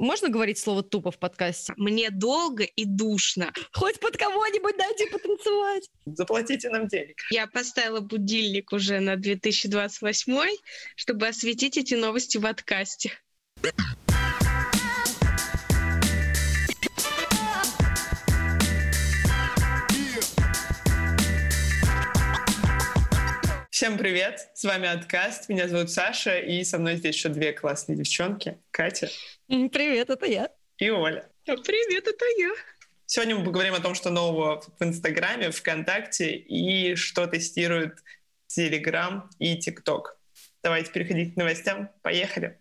Можно говорить слово «тупо» в подкасте? Мне долго и душно. Хоть под кого-нибудь дайте потанцевать. Заплатите нам денег. Я поставила будильник уже на 2028, чтобы осветить эти новости в подкасте. Всем привет, с вами Откаст, меня зовут Саша, и со мной здесь еще две классные девчонки, Катя. Привет, это я. И Оля. А, привет, это я. Сегодня мы поговорим о том, что нового в Инстаграме, ВКонтакте и что тестирует Телеграм и ТикТок. Давайте переходить к новостям. Поехали.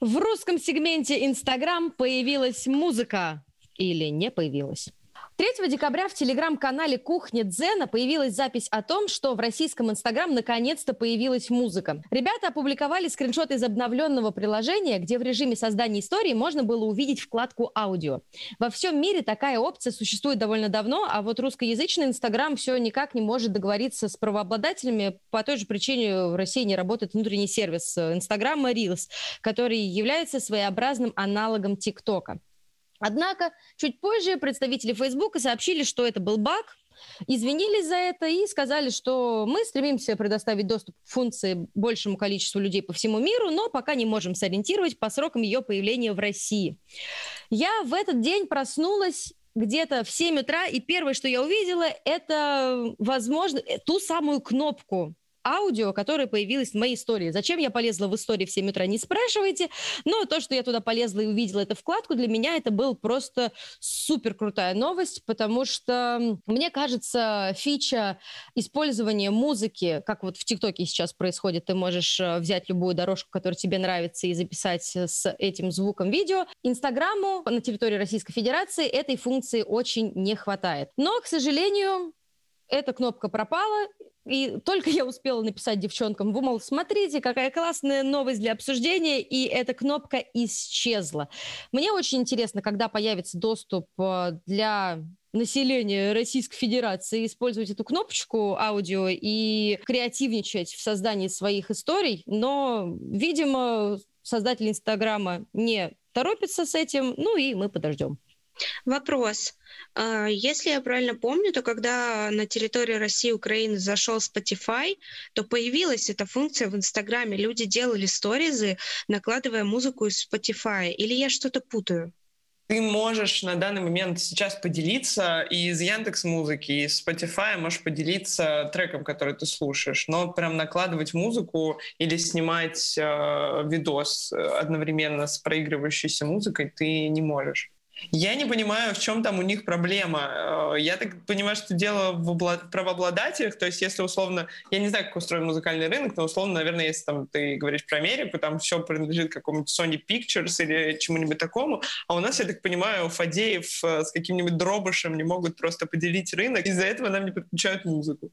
В русском сегменте Инстаграм появилась музыка или не появилась? 3 декабря в телеграм-канале «Кухня Дзена» появилась запись о том, что в российском Инстаграм наконец-то появилась музыка. Ребята опубликовали скриншот из обновленного приложения, где в режиме создания истории можно было увидеть вкладку «Аудио». Во всем мире такая опция существует довольно давно, а вот русскоязычный Инстаграм все никак не может договориться с правообладателями. По той же причине в России не работает внутренний сервис Инстаграма Reels, который является своеобразным аналогом ТикТока. Однако чуть позже представители Фейсбука сообщили, что это был баг, извинились за это и сказали, что мы стремимся предоставить доступ к функции большему количеству людей по всему миру, но пока не можем сориентировать по срокам ее появления в России. Я в этот день проснулась где-то в 7 утра, и первое, что я увидела, это, возможно, ту самую кнопку аудио, которое появилось в моей истории. Зачем я полезла в истории в 7 утра, не спрашивайте. Но то, что я туда полезла и увидела эту вкладку, для меня это был просто супер крутая новость, потому что, мне кажется, фича использования музыки, как вот в ТикТоке сейчас происходит, ты можешь э, взять любую дорожку, которая тебе нравится, и записать с этим звуком видео. Инстаграму на территории Российской Федерации этой функции очень не хватает. Но, к сожалению, эта кнопка пропала, и только я успела написать девчонкам, вы, мол, смотрите, какая классная новость для обсуждения, и эта кнопка исчезла. Мне очень интересно, когда появится доступ э, для населения Российской Федерации использовать эту кнопочку аудио и креативничать в создании своих историй, но, видимо, создатель Инстаграма не торопится с этим, ну и мы подождем. Вопрос. А, если я правильно помню, то когда на территории России и Украины зашел Spotify, то появилась эта функция в Инстаграме. Люди делали сторизы, накладывая музыку из Spotify. Или я что-то путаю? Ты можешь на данный момент сейчас поделиться из Яндекс Музыки, из Spotify можешь поделиться треком, который ты слушаешь, но прям накладывать музыку или снимать э, видос одновременно с проигрывающейся музыкой ты не можешь. Я не понимаю, в чем там у них проблема. Э, я так понимаю, что дело в правообладателях. То есть, если условно, я не знаю, как устроен музыкальный рынок, но условно, наверное, если там ты говоришь про Америку, там все принадлежит какому-нибудь Sony Pictures или чему-нибудь такому. А у нас, я так понимаю, Фадеев э, с каким-нибудь дробышем не могут просто поделить рынок. Из-за этого нам не подключают музыку.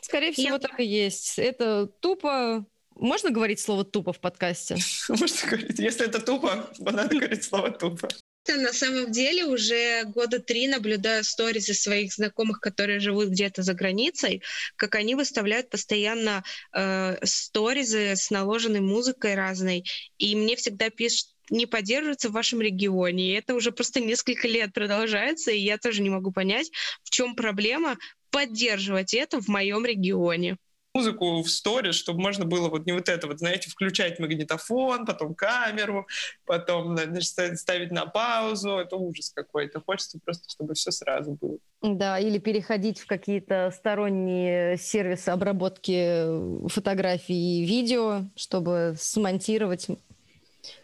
Скорее всего, я... так и есть. Это тупо можно говорить слово «тупо» в подкасте? Можно говорить. Если это тупо, то надо говорить слово «тупо». На самом деле уже года три наблюдаю сторисы своих знакомых, которые живут где-то за границей, как они выставляют постоянно э, сторизы с наложенной музыкой разной. И мне всегда пишут, не поддерживается в вашем регионе. И это уже просто несколько лет продолжается, и я тоже не могу понять, в чем проблема поддерживать это в моем регионе музыку в сторис, чтобы можно было вот не вот это вот, знаете, включать магнитофон, потом камеру, потом значит, ставить на паузу. Это ужас какой-то. Хочется просто, чтобы все сразу было. Да, или переходить в какие-то сторонние сервисы обработки фотографий и видео, чтобы смонтировать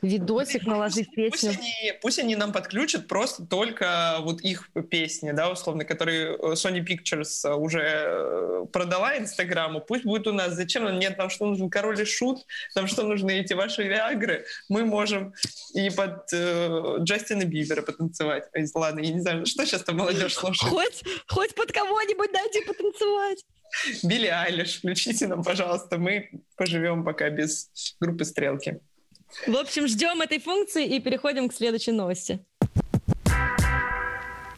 видосик, наложить песню. Пусть они, пусть они нам подключат просто только вот их песни, да, условно, которые э, Sony Pictures э, уже э, продала Инстаграму, пусть будет у нас. Зачем Нет, нам что нужен король и шут, нам что нужны эти ваши виагры, мы можем и под э, Джастина Бибера потанцевать. Ой, ладно, я не знаю, что сейчас там молодежь слушает. Хоть, хоть под кого-нибудь дайте потанцевать. Билли Айлиш, включите нам, пожалуйста, мы поживем пока без группы «Стрелки». В общем, ждем этой функции и переходим к следующей новости.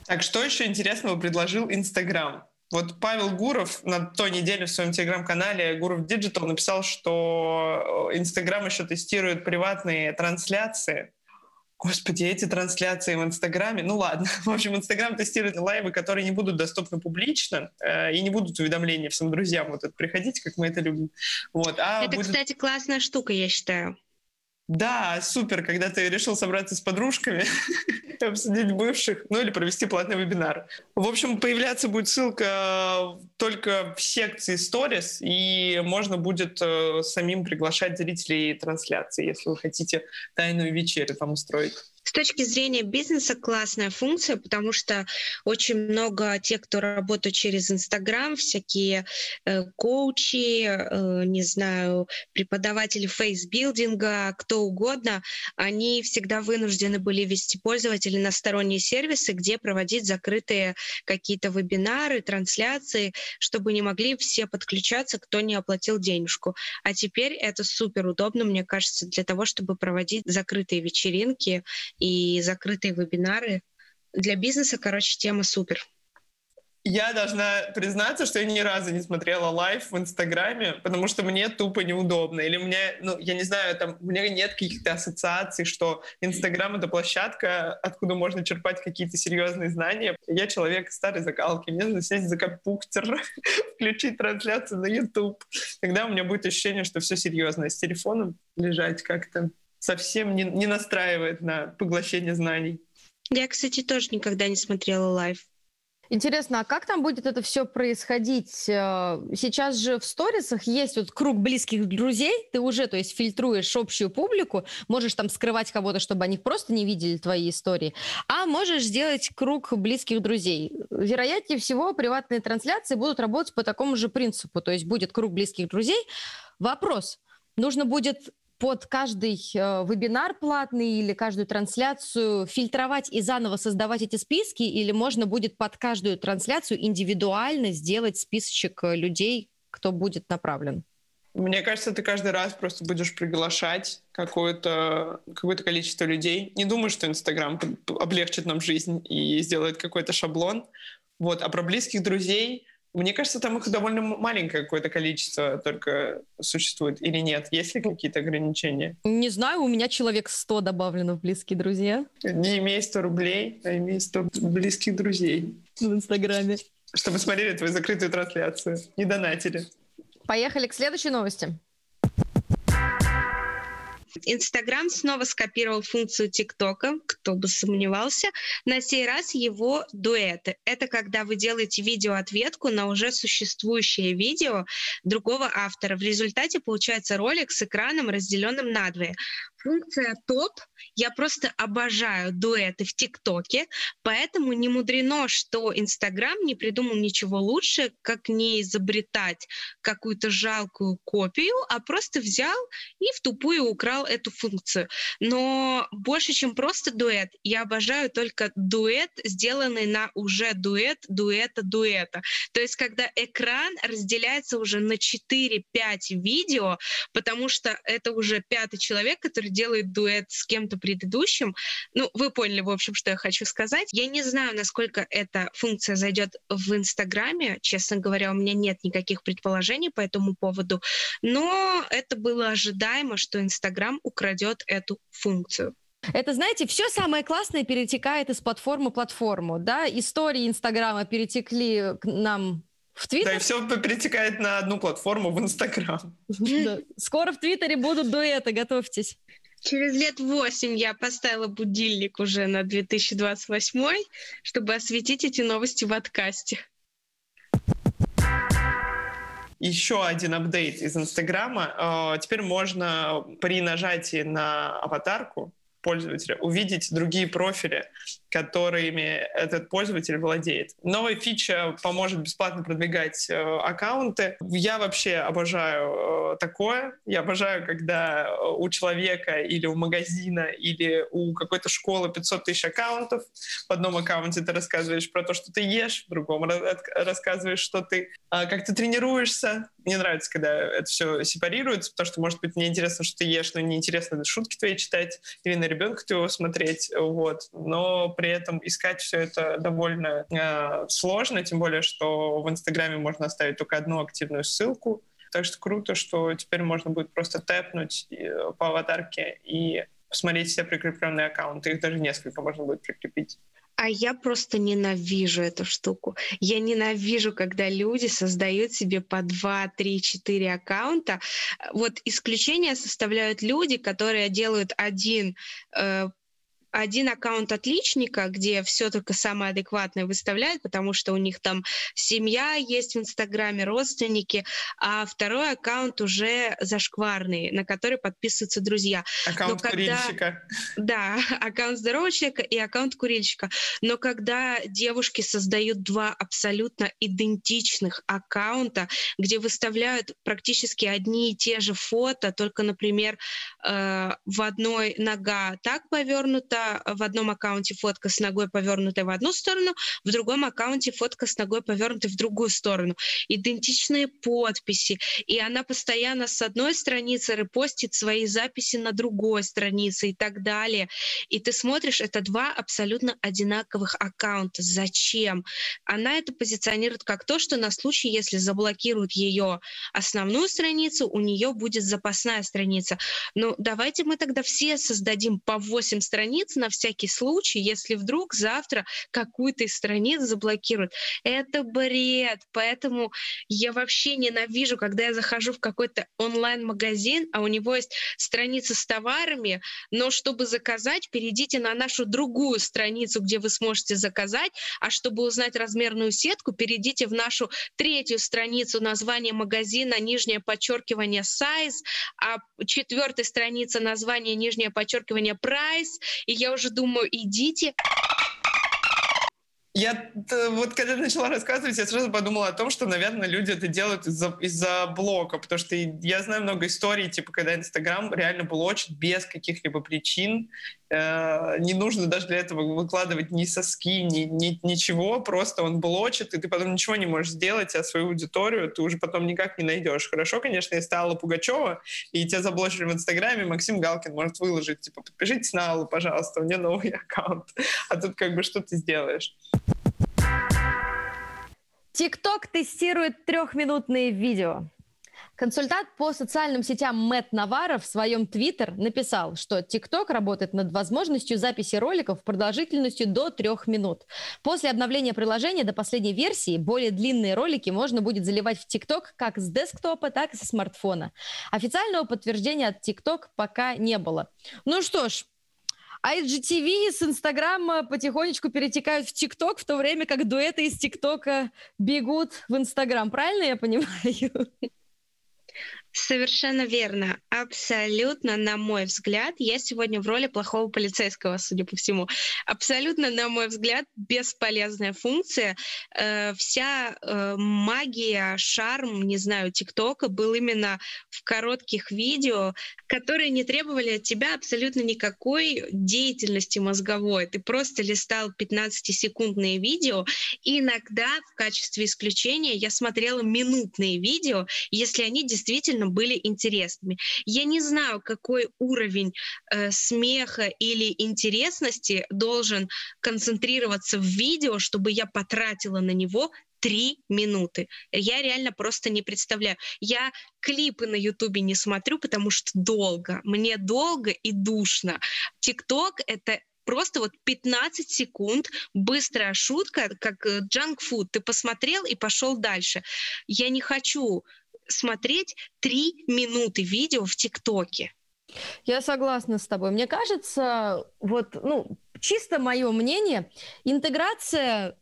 Так, что еще интересного предложил Инстаграм? Вот Павел Гуров на той неделе в своем телеграм-канале Гуров Digital написал, что э, Инстаграм еще тестирует приватные трансляции. Господи, эти трансляции в Инстаграме. Ну ладно. В общем, Инстаграм тестирует лайвы, которые не будут доступны публично э, и не будут уведомления всем друзьям. Вот это приходите, как мы это любим. Вот. А это, будет... кстати, классная штука, я считаю. Да, супер, когда ты решил собраться с подружками, обсудить бывших, ну или провести платный вебинар. В общем, появляться будет ссылка только в секции Stories, и можно будет э, самим приглашать зрителей трансляции, если вы хотите тайную вечерю там устроить. С точки зрения бизнеса классная функция, потому что очень много тех, кто работают через Инстаграм, всякие э, коучи, э, не знаю, преподаватели фейсбилдинга, кто угодно, они всегда вынуждены были вести пользователей на сторонние сервисы, где проводить закрытые какие-то вебинары, трансляции, чтобы не могли все подключаться, кто не оплатил денежку. А теперь это супер удобно, мне кажется, для того, чтобы проводить закрытые вечеринки и закрытые вебинары. Для бизнеса, короче, тема супер. Я должна признаться, что я ни разу не смотрела live в Инстаграме, потому что мне тупо неудобно. Или мне, ну, я не знаю, там, у меня нет каких-то ассоциаций, что Инстаграм — это площадка, откуда можно черпать какие-то серьезные знания. Я человек старой закалки, мне нужно сесть за компьютер, включить трансляцию на YouTube. Тогда у меня будет ощущение, что все серьезно. С телефоном лежать как-то совсем не, не настраивает на поглощение знаний. Я, кстати, тоже никогда не смотрела live. Интересно, а как там будет это все происходить? Э, сейчас же в сторисах есть вот круг близких друзей, ты уже, то есть, фильтруешь общую публику, можешь там скрывать кого-то, чтобы они просто не видели твои истории, а можешь сделать круг близких друзей. Вероятнее всего, приватные трансляции будут работать по такому же принципу, то есть будет круг близких друзей. Вопрос, нужно будет под каждый э, вебинар платный или каждую трансляцию фильтровать и заново создавать эти списки, или можно будет под каждую трансляцию индивидуально сделать списочек э, людей, кто будет направлен? Мне кажется, ты каждый раз просто будешь приглашать какое-то какое количество людей. Не думаю, что Инстаграм облегчит нам жизнь и сделает какой-то шаблон. Вот. А про близких друзей мне кажется, там их довольно маленькое какое-то количество только существует. Или нет? Есть ли какие-то ограничения? Не знаю, у меня человек 100 добавлено в близкие друзья. Не имей 100 рублей, а имей 100 близких друзей. В Инстаграме. Чтобы смотрели твою закрытую трансляцию. Не донатили. Поехали к следующей новости. Инстаграм снова скопировал функцию ТикТока, кто бы сомневался. На сей раз его дуэты. Это когда вы делаете видео-ответку на уже существующее видео другого автора. В результате получается ролик с экраном, разделенным надвое. Функция топ. Я просто обожаю дуэты в ТикТоке, поэтому не мудрено, что Инстаграм не придумал ничего лучше, как не изобретать какую-то жалкую копию, а просто взял и в тупую украл эту функцию. Но больше, чем просто дуэт, я обожаю только дуэт, сделанный на уже дуэт, дуэта, дуэта. То есть, когда экран разделяется уже на 4-5 видео, потому что это уже пятый человек, который делает дуэт с кем-то предыдущим. Ну, вы поняли, в общем, что я хочу сказать. Я не знаю, насколько эта функция зайдет в Инстаграме. Честно говоря, у меня нет никаких предположений по этому поводу. Но это было ожидаемо, что Инстаграм украдет эту функцию. Это, знаете, все самое классное перетекает из платформы в платформу, да? Истории Инстаграма перетекли к нам в Твиттер? Да, и все перетекает на одну платформу в Инстаграм. Скоро в Твиттере будут дуэты, готовьтесь. Через лет восемь я поставила будильник уже на 2028, чтобы осветить эти новости в откасте. Еще один апдейт из Инстаграма. А, теперь можно при нажатии на аватарку пользователя, увидеть другие профили, которыми этот пользователь владеет. Новая фича поможет бесплатно продвигать э, аккаунты. Я вообще обожаю э, такое. Я обожаю, когда у человека или у магазина или у какой-то школы 500 тысяч аккаунтов. В одном аккаунте ты рассказываешь про то, что ты ешь, в другом рассказываешь, что ты, э, как ты тренируешься, мне нравится, когда это все сепарируется, потому что, может быть, мне интересно, что ты ешь, но неинтересно шутки твои читать или на ребенка твоего смотреть, вот. Но при этом искать все это довольно э, сложно, тем более, что в Инстаграме можно оставить только одну активную ссылку, так что круто, что теперь можно будет просто тэпнуть э, по аватарке и посмотреть все прикрепленные аккаунты. Их даже несколько можно будет прикрепить. А я просто ненавижу эту штуку. Я ненавижу, когда люди создают себе по 2, 3, 4 аккаунта. Вот исключения составляют люди, которые делают один э, один аккаунт отличника, где все только самое адекватное выставляют, потому что у них там семья есть в Инстаграме, родственники, а второй аккаунт уже зашкварный, на который подписываются друзья. Аккаунт когда... курильщика. Да, аккаунт здорового человека и аккаунт курильщика. Но когда девушки создают два абсолютно идентичных аккаунта, где выставляют практически одни и те же фото, только, например, э, в одной нога так повернута, в одном аккаунте фотка с ногой повернутой в одну сторону, в другом аккаунте фотка с ногой повернутой в другую сторону. Идентичные подписи. И она постоянно с одной страницы репостит свои записи на другой странице и так далее. И ты смотришь, это два абсолютно одинаковых аккаунта. Зачем? Она это позиционирует как то, что на случай, если заблокируют ее основную страницу, у нее будет запасная страница. Ну, давайте мы тогда все создадим по 8 страниц, страниц на всякий случай, если вдруг завтра какую-то из страниц заблокируют. Это бред, поэтому я вообще ненавижу, когда я захожу в какой-то онлайн-магазин, а у него есть страница с товарами, но чтобы заказать, перейдите на нашу другую страницу, где вы сможете заказать, а чтобы узнать размерную сетку, перейдите в нашу третью страницу название магазина, нижнее подчеркивание size, а четвертая страница название, нижнее подчеркивание price, и я уже думаю, идите. Я вот когда начала рассказывать, я сразу подумала о том, что, наверное, люди это делают из-за из блока, потому что я знаю много историй, типа, когда Инстаграм реально блочит без каких-либо причин, Э, не нужно даже для этого выкладывать ни соски, ни, ни, ничего, просто он блочит, и ты потом ничего не можешь сделать, а свою аудиторию ты уже потом никак не найдешь. Хорошо, конечно, если Алла Пугачева, и тебя заблочили в Инстаграме, Максим Галкин может выложить, типа, подпишитесь на Аллу, пожалуйста, у меня новый аккаунт. А тут как бы что ты сделаешь? ТикТок тестирует трехминутные видео. Консультант по социальным сетям Мэтт Навара в своем твиттер написал, что TikTok работает над возможностью записи роликов продолжительностью до трех минут. После обновления приложения до последней версии более длинные ролики можно будет заливать в TikTok как с десктопа, так и со смартфона. Официального подтверждения от TikTok пока не было. Ну что ж, IGTV с Инстаграма потихонечку перетекают в ТикТок, в то время как дуэты из ТикТока бегут в Инстаграм. Правильно я понимаю? Совершенно верно. Абсолютно, на мой взгляд, я сегодня в роли плохого полицейского, судя по всему. Абсолютно, на мой взгляд, бесполезная функция. Э, вся э, магия, шарм, не знаю, ТикТока был именно в коротких видео, которые не требовали от тебя абсолютно никакой деятельности мозговой. Ты просто листал 15-секундные видео, и иногда в качестве исключения я смотрела минутные видео, если они действительно действительно были интересными. Я не знаю, какой уровень э, смеха или интересности должен концентрироваться в видео, чтобы я потратила на него три минуты. Я реально просто не представляю. Я клипы на Ютубе не смотрю, потому что долго. Мне долго и душно. ТикТок — это просто вот 15 секунд, быстрая шутка, как джанк-фуд. Ты посмотрел и пошел дальше. Я не хочу смотреть три минуты видео в ТикТоке. Я согласна с тобой. Мне кажется, вот, ну, чисто мое мнение, интеграция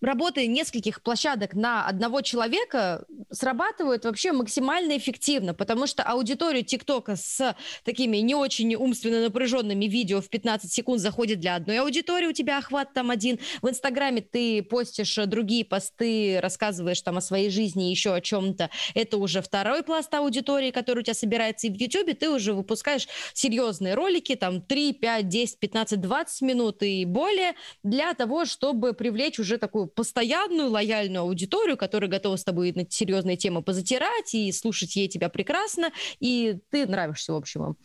работы нескольких площадок на одного человека срабатывают вообще максимально эффективно, потому что аудитория ТикТока с такими не очень умственно напряженными видео в 15 секунд заходит для одной аудитории, у тебя охват там один. В Инстаграме ты постишь другие посты, рассказываешь там о своей жизни, еще о чем-то. Это уже второй пласт аудитории, который у тебя собирается. И в Ютубе ты уже выпускаешь серьезные ролики, там 3, 5, 10, 15, 20 минут и более, для того, чтобы привлечь уже такую постоянную лояльную аудиторию, которая готова с тобой на серьезные темы позатирать и слушать ей тебя прекрасно, и ты нравишься, в общем.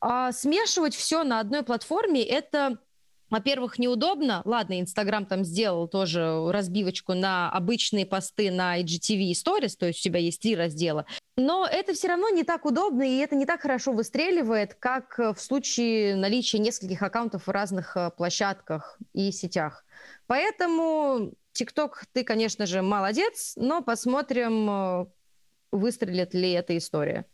А смешивать все на одной платформе – это во-первых, неудобно. Ладно, Инстаграм там сделал тоже разбивочку на обычные посты на IGTV и Stories, то есть у тебя есть три раздела. Но это все равно не так удобно, и это не так хорошо выстреливает, как в случае наличия нескольких аккаунтов в разных э, площадках и сетях. Поэтому ТикТок, ты, конечно же, молодец, но посмотрим, э, выстрелит ли эта история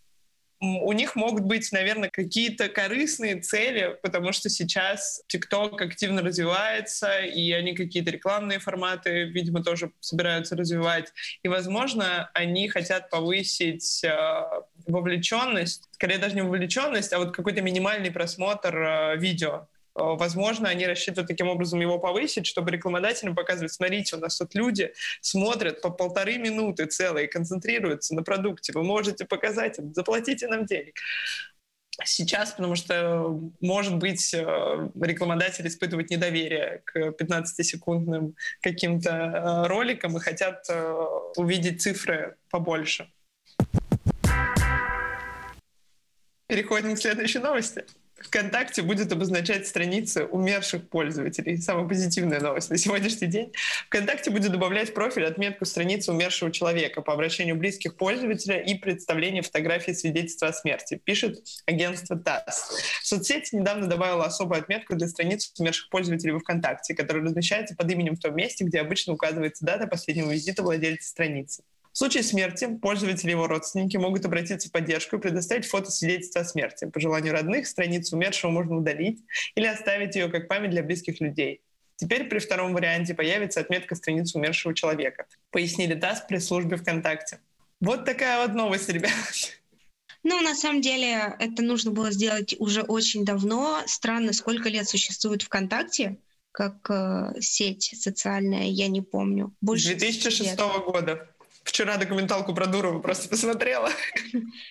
у них могут быть, наверное, какие-то корыстные цели, потому что сейчас TikTok активно развивается, и они какие-то рекламные форматы, видимо, тоже собираются развивать. И, возможно, они хотят повысить э, вовлеченность, скорее даже не вовлеченность, а вот какой-то минимальный просмотр э, видео. Э, возможно, они рассчитывают таким образом его повысить, чтобы рекламодателям показывать, смотрите, у нас тут люди смотрят по полторы минуты целые, концентрируются на продукте, вы можете показать им, заплатите нам денег. Сейчас, потому что, может быть, э, рекламодатели испытывают недоверие к 15-секундным каким-то э, роликам и хотят увидеть цифры побольше. Переходим к следующей новости. ВКонтакте будет обозначать страницы умерших пользователей. Самая позитивная новость на сегодняшний день. ВКонтакте будет добавлять профиль отметку страницы умершего человека по обращению близких пользователя и представление фотографии свидетельства о смерти, пишет агентство ТАСС. Соцсеть недавно добавила особую отметку для страниц умерших пользователей в ВКонтакте, которая размещается под именем в том месте, где обычно указывается дата последнего визита владельца страницы. В случае смерти пользователи и его родственники могут обратиться в поддержку и предоставить фото свидетельства о смерти. По желанию родных страницу умершего можно удалить или оставить ее как память для близких людей. Теперь при втором варианте появится отметка страницы умершего человека, пояснили ТАСС при службе ВКонтакте. Вот такая вот новость, ребят. Ну, на самом деле, это нужно было сделать уже очень давно. Странно, сколько лет существует ВКонтакте как э, сеть социальная, я не помню. Больше 2006 лет. года. Вчера документалку про Дурова просто посмотрела.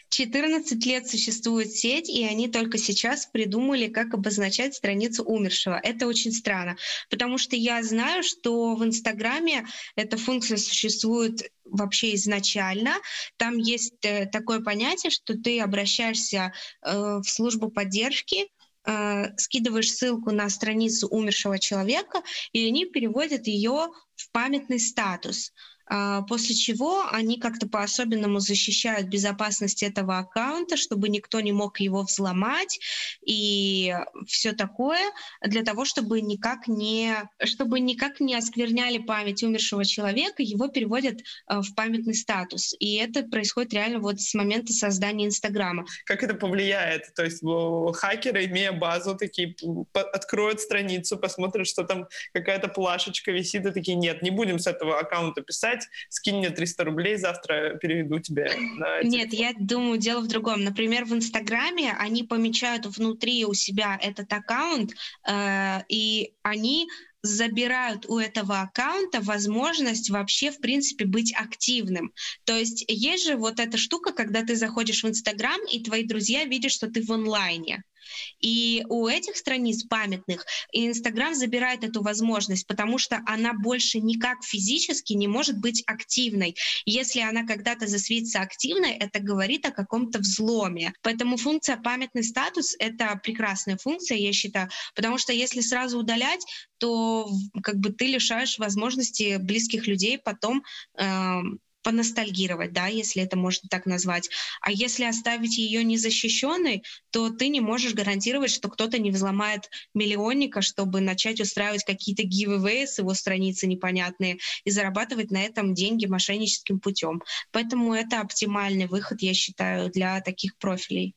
14 лет существует сеть, и они только сейчас придумали, как обозначать страницу умершего. Это очень странно, потому что я знаю, что в Инстаграме эта функция существует вообще изначально. Там есть э, такое понятие, что ты обращаешься э, в службу поддержки, э, скидываешь ссылку на страницу умершего человека, и они переводят ее в памятный статус. А, после чего они как-то по-особенному защищают безопасность этого аккаунта, чтобы никто не мог его взломать и все такое, для того, чтобы никак не, чтобы никак не оскверняли память умершего человека, его переводят а, в памятный статус. И это происходит реально вот с момента создания Инстаграма. Как это повлияет? То есть хакеры, имея базу, такие откроют страницу, посмотрят, что там какая-то плашечка висит, и такие, нет, не будем с этого аккаунта писать, сказать, скинь мне 300 рублей, завтра переведу тебе на Нет, я думаю, дело в другом. Например, в Инстаграме они помечают внутри у себя этот аккаунт, э, и они забирают у этого аккаунта возможность вообще, в принципе, быть активным. То есть есть же вот эта штука, когда ты заходишь в Инстаграм, и твои друзья видят, что ты в онлайне. И у этих страниц памятных Инстаграм забирает эту возможность, потому что она больше никак физически не может быть активной. Если она когда-то засветится активной, это говорит о каком-то взломе. Поэтому функция памятный статус — это прекрасная функция, я считаю, потому что если сразу удалять, то как бы ты лишаешь возможности близких людей потом э, поностальгировать, да, если это можно так назвать. А если оставить ее незащищенной, то ты не можешь гарантировать, что кто-то не взломает миллионника, чтобы начать устраивать какие-то giveaway с его страницы непонятные и зарабатывать на этом деньги мошенническим путем. Поэтому это оптимальный выход, я считаю, для таких профилей.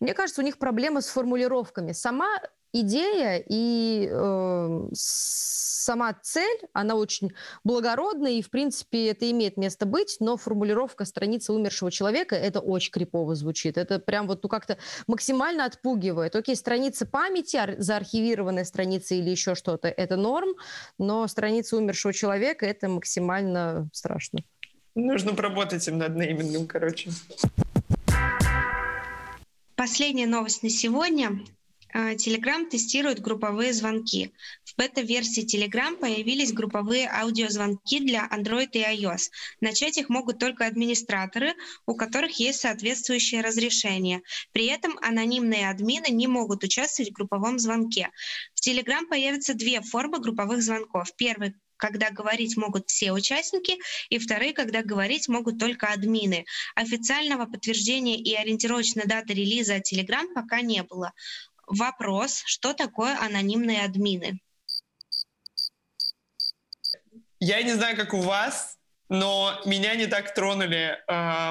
Мне кажется, у них проблемы с формулировками. Сама идея и э, сама цель, она очень благородная, и, в принципе, это имеет место быть, но формулировка страницы умершего человека, это очень крипово звучит. Это прям вот ну, как-то максимально отпугивает. Окей, страница памяти, ар- заархивированная страница или еще что-то, это норм, но страница умершего человека, это максимально страшно. Нужно поработать им над наименным, короче. Последняя новость на сегодня Telegram тестирует групповые звонки. В бета-версии Telegram появились групповые аудиозвонки для Android и iOS. Начать их могут только администраторы, у которых есть соответствующее разрешение. При этом анонимные админы не могут участвовать в групповом звонке. В Telegram появятся две формы групповых звонков. Первый когда говорить могут все участники, и вторые, когда говорить могут только админы. Официального подтверждения и ориентировочной даты релиза Telegram пока не было. Вопрос, что такое анонимные админы? Я не знаю, как у вас, но меня не так тронули э,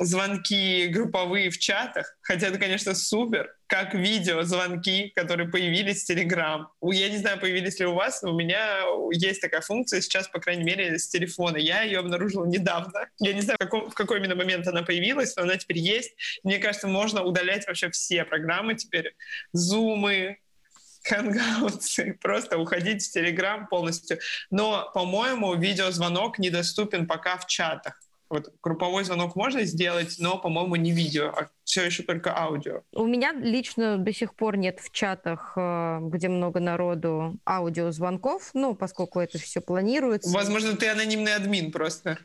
звонки групповые в чатах, хотя это, конечно, супер, как видеозвонки, которые появились в Telegram. Я не знаю, появились ли у вас, но у меня есть такая функция сейчас, по крайней мере, с телефона. Я ее обнаружила недавно. Я не знаю, в, каком, в какой именно момент она появилась, но она теперь есть. Мне кажется, можно удалять вообще все программы теперь. Зумы, Hangouts, просто уходить в Telegram полностью. Но, по-моему, видеозвонок недоступен пока в чатах. Вот групповой звонок можно сделать, но, по-моему, не видео, а все еще только аудио. У меня лично до сих пор нет в чатах, э, где много народу, аудиозвонков, ну, поскольку это все планируется. Возможно, ты анонимный админ просто.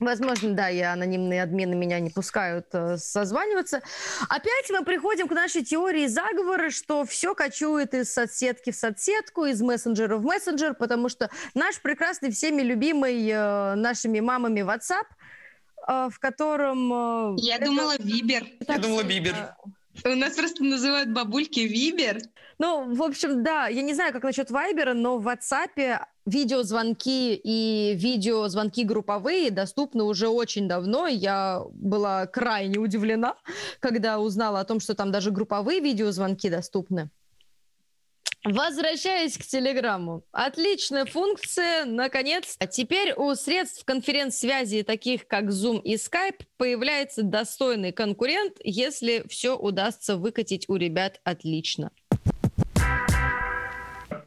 Возможно, да, я анонимные админы меня не пускают э, созваниваться. Опять мы приходим к нашей теории заговора, что все кочует из соцсетки в соцсетку, из мессенджера в мессенджер, потому что наш прекрасный всеми любимый э, нашими мамами WhatsApp, в котором... Э, я это... думала Вибер. Я думала Вибер. У нас просто называют бабульки Вибер. Ну, в общем, да, я не знаю, как насчет Вайбера, но в WhatsApp видеозвонки и видеозвонки групповые доступны уже очень давно. Я была крайне удивлена, когда узнала о том, что там даже групповые видеозвонки доступны. Возвращаясь к Телеграмму. Отличная функция, наконец. А теперь у средств конференц-связи, таких как Zoom и Skype, появляется достойный конкурент, если все удастся выкатить у ребят отлично.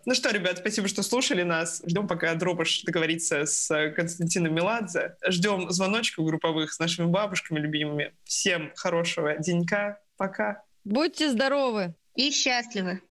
Ну что, ребят, спасибо, что слушали нас. Ждем, пока Дробыш договорится с Константином Меладзе. Ждем звоночков групповых с нашими бабушками любимыми. Всем хорошего денька. Пока. Будьте здоровы. И счастливы.